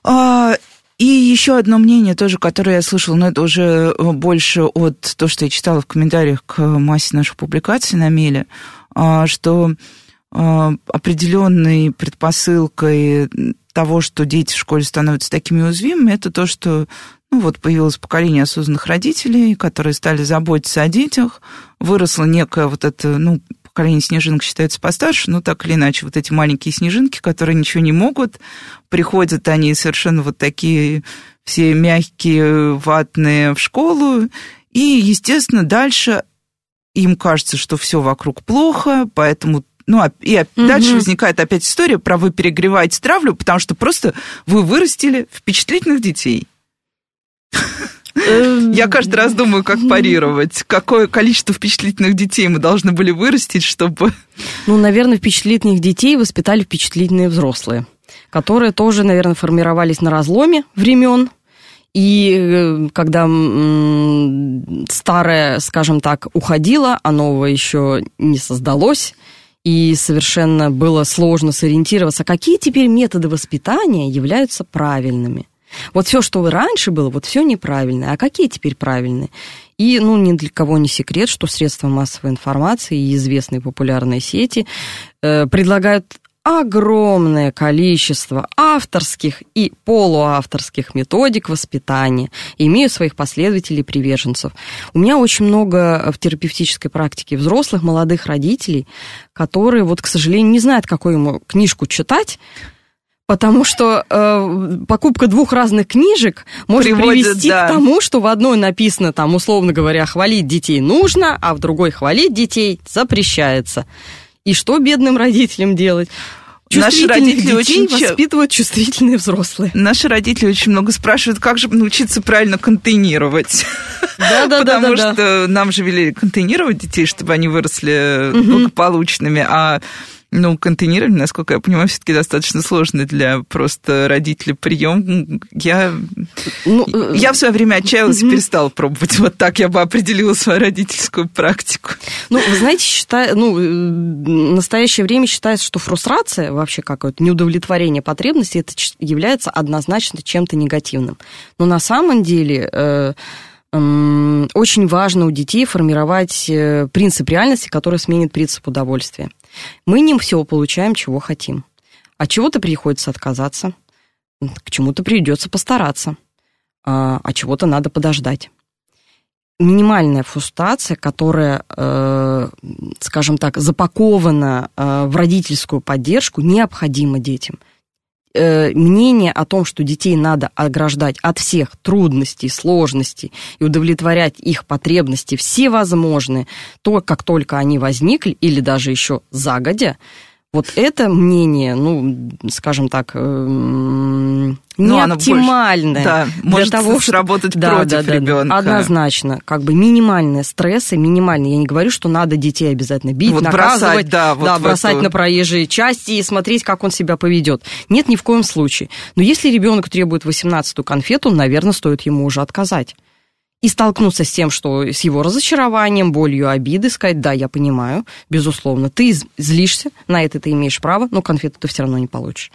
А, и еще одно мнение тоже, которое я слышала, но это уже больше от того, что я читала в комментариях к массе наших публикаций на Меле, а, что а, определенной предпосылкой того, что дети в школе становятся такими уязвимыми, это то, что ну вот появилось поколение осознанных родителей, которые стали заботиться о детях, выросла некая вот эта, ну, поколение снежинок считается постарше, но так или иначе, вот эти маленькие снежинки, которые ничего не могут, приходят они совершенно вот такие все мягкие, ватные в школу, и, естественно, дальше им кажется, что все вокруг плохо, поэтому ну, а, и угу. дальше возникает опять история про вы перегреваете травлю, потому что просто вы вырастили впечатлительных детей. Эм, Я каждый раз думаю, как парировать. Какое количество впечатлительных детей мы должны были вырастить, чтобы... Ну, наверное, впечатлительных детей воспитали впечатлительные взрослые, которые тоже, наверное, формировались на разломе времен. И э, когда старое, скажем так, уходило, а нового еще не создалось, и совершенно было сложно сориентироваться, какие теперь методы воспитания являются правильными. Вот все, что раньше было, вот все неправильно. А какие теперь правильные? И, ну, ни для кого не секрет, что средства массовой информации и известные популярные сети э, предлагают огромное количество авторских и полуавторских методик воспитания, имеют своих последователей и приверженцев. У меня очень много в терапевтической практике взрослых, молодых родителей, которые, вот, к сожалению, не знают, какую ему книжку читать, Потому что э, покупка двух разных книжек может Приводит, привести да. к тому, что в одной написано, там, условно говоря, хвалить детей нужно, а в другой хвалить детей запрещается. И что бедным родителям делать? Наши родители детей очень воспитывают чувствительные взрослые. Наши родители очень много спрашивают, как же научиться правильно контейнировать. Да, да, да. Потому что нам же велели контейнировать детей, чтобы они выросли благополучными, а ну, контейнирование, насколько я понимаю, все-таки достаточно сложный для просто родителей прием. Я, ну, я в свое время отчаялась и перестала пробовать. Вот так я бы определила свою родительскую практику. Ну, вы знаете, считаю, ну, в настоящее время считается, что фрустрация, вообще какое-то неудовлетворение потребностей, это является однозначно чем-то негативным. Но на самом деле э, очень важно у детей формировать э, принцип реальности, который сменит принцип удовольствия. Мы не все получаем, чего хотим. От чего-то приходится отказаться, к чему-то придется постараться, а, а чего-то надо подождать. Минимальная фрустрация, которая, э, скажем так, запакована э, в родительскую поддержку, необходима детям мнение о том, что детей надо ограждать от всех трудностей, сложностей и удовлетворять их потребности всевозможные, то, как только они возникли, или даже еще загодя, вот это мнение, ну, скажем так, эм, ну, не оптимальное. Да, для может того, сработать да, против да, да, ребенка. Однозначно. Как бы минимальные стрессы, минимальные. Я не говорю, что надо детей обязательно бить, вот наказывать, бросать, да, вот да, бросать эту... на проезжие части и смотреть, как он себя поведет. Нет, ни в коем случае. Но если ребенок требует 18-ю конфету, наверное, стоит ему уже отказать и столкнуться с тем, что с его разочарованием, болью, обиды, сказать, да, я понимаю, безусловно, ты злишься, на это ты имеешь право, но конфету ты все равно не получишь.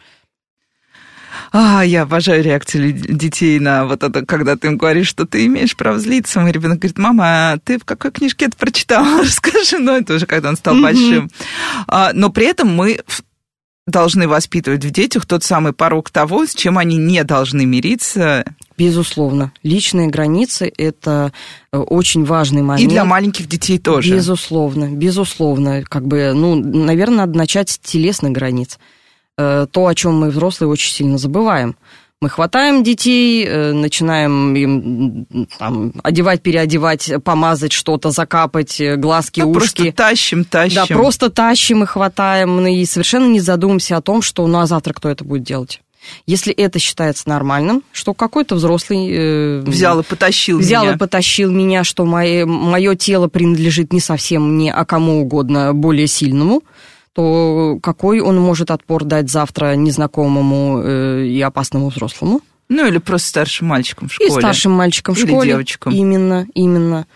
А, я обожаю реакцию детей на вот это, когда ты им говоришь, что ты имеешь право злиться. Мой ребенок говорит, мама, а ты в какой книжке это прочитала? Расскажи. Ну, это уже когда он стал mm-hmm. большим. А, но при этом мы должны воспитывать в детях тот самый порог того, с чем они не должны мириться. Безусловно. Личные границы – это э, очень важный момент. И для маленьких детей тоже. Безусловно, безусловно. Как бы, ну, наверное, надо начать с телесных границ. Э, то, о чем мы, взрослые, очень сильно забываем. Мы хватаем детей, э, начинаем им там, одевать, переодевать, помазать что-то, закапать, глазки, да, ушки. Просто тащим, тащим. Да, просто тащим и хватаем, ну, и совершенно не задумываемся о том, что ну а завтра кто это будет делать. Если это считается нормальным, что какой-то взрослый... Э, взял и потащил взял меня. и потащил меня, что мое, мое тело принадлежит не совсем мне, а кому угодно более сильному, то какой он может отпор дать завтра незнакомому э, и опасному взрослому? Ну, или просто старшим мальчикам в школе. И старшим мальчикам в или школе. девочкам. Именно, именно.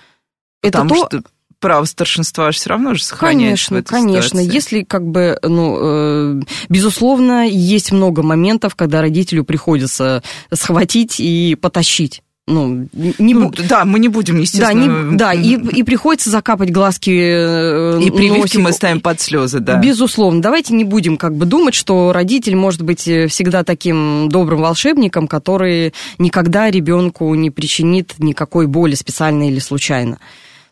Потому это то... что право старшинства все равно же сохраняешь Конечно, в этой конечно. Ситуации. Если как бы, ну, э, безусловно, есть много моментов, когда родителю приходится схватить и потащить ну, не ну, да, мы не будем, естественно. Да, не, да и, и приходится закапать глазки. Э, и прививки носик. мы ставим под слезы, да. Безусловно. Давайте не будем как бы думать, что родитель может быть э, всегда таким добрым волшебником, который никогда ребенку не причинит никакой боли специально или случайно.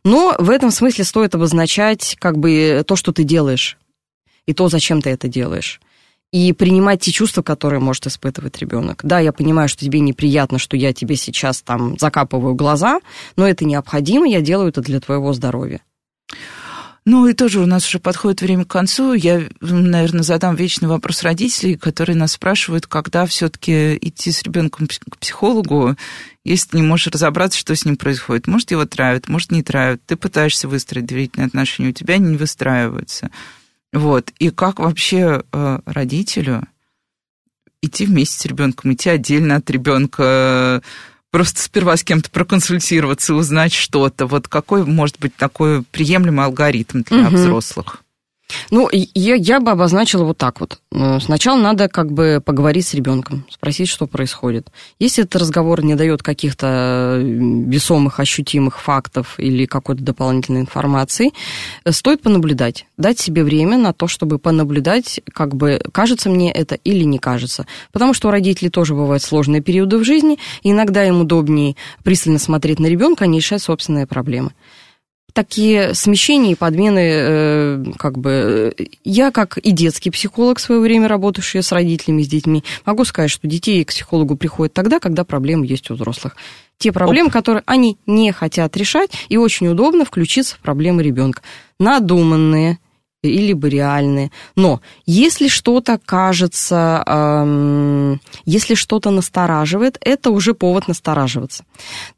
Но в этом смысле стоит обозначать как бы то, что ты делаешь, и то, зачем ты это делаешь. И принимать те чувства, которые может испытывать ребенок. Да, я понимаю, что тебе неприятно, что я тебе сейчас там закапываю глаза, но это необходимо, я делаю это для твоего здоровья. Ну и тоже у нас уже подходит время к концу. Я, наверное, задам вечный вопрос родителей, которые нас спрашивают, когда все-таки идти с ребенком к психологу, если ты не можешь разобраться, что с ним происходит. Может, его травят, может, не травят. Ты пытаешься выстроить доверительные отношения, у тебя они не выстраиваются. Вот. И как вообще э, родителю идти вместе с ребенком, идти отдельно от ребенка, просто сперва с кем-то проконсультироваться, узнать что-то. Вот какой может быть такой приемлемый алгоритм для угу. взрослых? Ну, я, я бы обозначила вот так вот. Ну, сначала надо как бы поговорить с ребенком, спросить, что происходит. Если этот разговор не дает каких-то весомых, ощутимых фактов или какой-то дополнительной информации, стоит понаблюдать, дать себе время на то, чтобы понаблюдать, как бы кажется мне это или не кажется. Потому что у родителей тоже бывают сложные периоды в жизни, и иногда им удобнее пристально смотреть на ребенка, а не решать собственные проблемы такие смещения и подмены, э, как бы, я как и детский психолог в свое время, работавший с родителями, с детьми, могу сказать, что детей к психологу приходят тогда, когда проблемы есть у взрослых. Те проблемы, Оп. которые они не хотят решать, и очень удобно включиться в проблемы ребенка. Надуманные, или бы реальные. Но если что-то кажется, эм, если что-то настораживает, это уже повод настораживаться.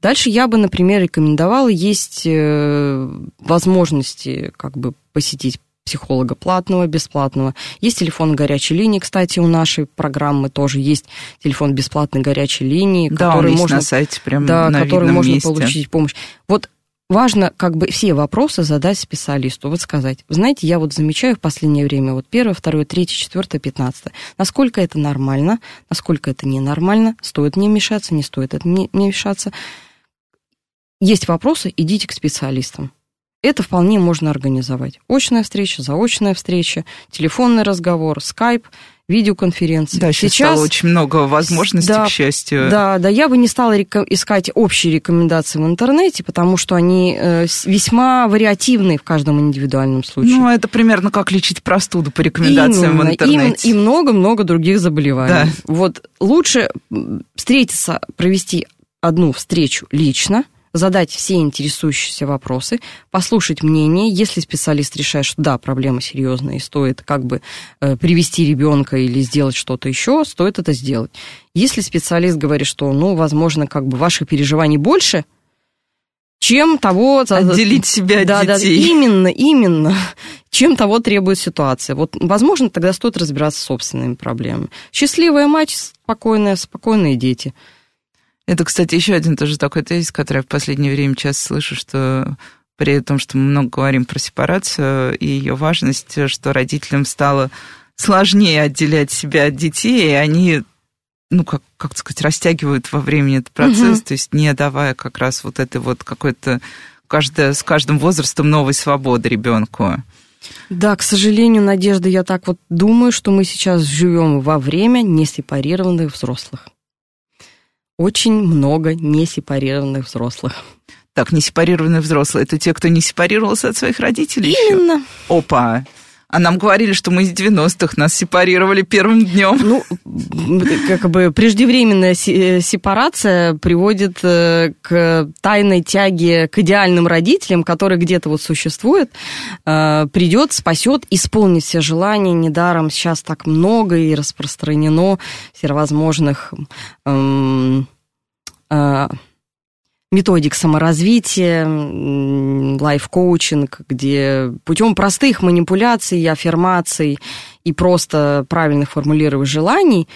Дальше я бы, например, рекомендовала, есть э, возможности как бы посетить психолога платного, бесплатного. Есть телефон горячей линии, кстати, у нашей программы тоже есть телефон бесплатной горячей линии, да, который можно на сайте прям да, на который можно месте. получить помощь. Вот важно как бы все вопросы задать специалисту. Вот сказать, знаете, я вот замечаю в последнее время вот первое, второе, третье, четвертое, пятнадцатое. Насколько это нормально, насколько это ненормально, стоит мне мешаться, не стоит это не, не мешаться. Есть вопросы, идите к специалистам. Это вполне можно организовать. Очная встреча, заочная встреча, телефонный разговор, скайп – видеоконференции. Да, сейчас, сейчас стало очень много возможностей, да, к счастью. Да, да, я бы не стала реком- искать общие рекомендации в интернете, потому что они э, весьма вариативны в каждом индивидуальном случае. Ну, это примерно как лечить простуду по рекомендациям именно, в интернете. И много-много других заболеваний. Да. Вот лучше встретиться, провести одну встречу лично – задать все интересующиеся вопросы, послушать мнение. Если специалист решает, что да, проблема серьезная и стоит как бы э, привести ребенка или сделать что-то еще, стоит это сделать. Если специалист говорит, что, ну, возможно, как бы ваших переживаний больше, чем того... Отделить себя от да, детей. Да, именно, именно. Чем того требует ситуация. Вот, возможно, тогда стоит разбираться с собственными проблемами. Счастливая мать, спокойная, спокойные дети – это, кстати, еще один тоже такой тезис, который я в последнее время часто слышу, что при том, что мы много говорим про сепарацию и ее важность, что родителям стало сложнее отделять себя от детей, и они, ну, как, как сказать, растягивают во времени этот процесс, угу. то есть не давая как раз вот этой вот какой-то каждое, с каждым возрастом новой свободы ребенку. Да, к сожалению, Надежда, я так вот думаю, что мы сейчас живем во время несепарированных взрослых очень много несепарированных взрослых. Так, несепарированные взрослые, это те, кто не сепарировался от своих родителей Именно. Еще? Опа. А нам говорили, что мы из 90-х нас сепарировали первым днем. Ну, как бы преждевременная э, сепарация приводит э, к тайной тяге к идеальным родителям, который где-то вот существует, э, придет, спасет, исполнит все желания. Недаром сейчас так много и распространено всевозможных эм, методик саморазвития, лайф-коучинг, где путем простых манипуляций, аффирмаций и просто правильных формулировок желаний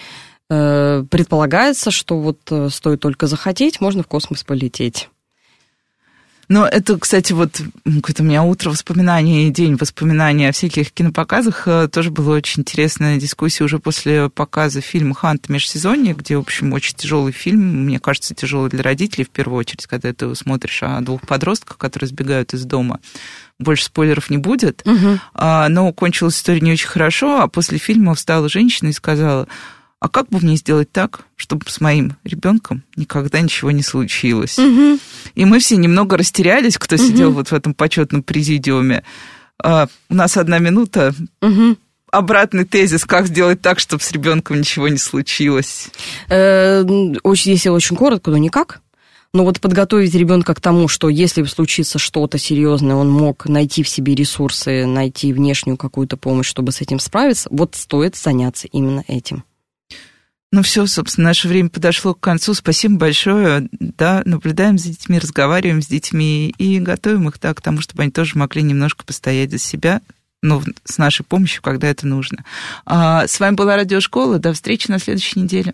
э, предполагается, что вот э, стоит только захотеть, можно в космос полететь. Но это, кстати, вот какое-то у меня утро воспоминаний, день воспоминаний о всяких кинопоказах. Э, тоже была очень интересная дискуссия уже после показа фильма «Хант. Межсезонье», где, в общем, очень тяжелый фильм. Мне кажется, тяжелый для родителей, в первую очередь, когда ты смотришь о двух подростках, которые сбегают из дома больше спойлеров не будет. Угу. Но кончилась история не очень хорошо, а после фильма встала женщина и сказала, а как бы мне сделать так, чтобы с моим ребенком никогда ничего не случилось? Угу. И мы все немного растерялись, кто угу. сидел вот в этом почетном президиуме. А, у нас одна минута. Угу. Обратный тезис, как сделать так, чтобы с ребенком ничего не случилось? Э, если очень коротко, то никак. Но вот подготовить ребенка к тому, что если случится что-то серьезное, он мог найти в себе ресурсы, найти внешнюю какую-то помощь, чтобы с этим справиться, вот стоит заняться именно этим. Ну все, собственно, наше время подошло к концу. Спасибо большое. Да, наблюдаем за детьми, разговариваем с детьми и готовим их да, к тому, чтобы они тоже могли немножко постоять за себя, ну, с нашей помощью, когда это нужно. А, с вами была Радиошкола. До встречи на следующей неделе.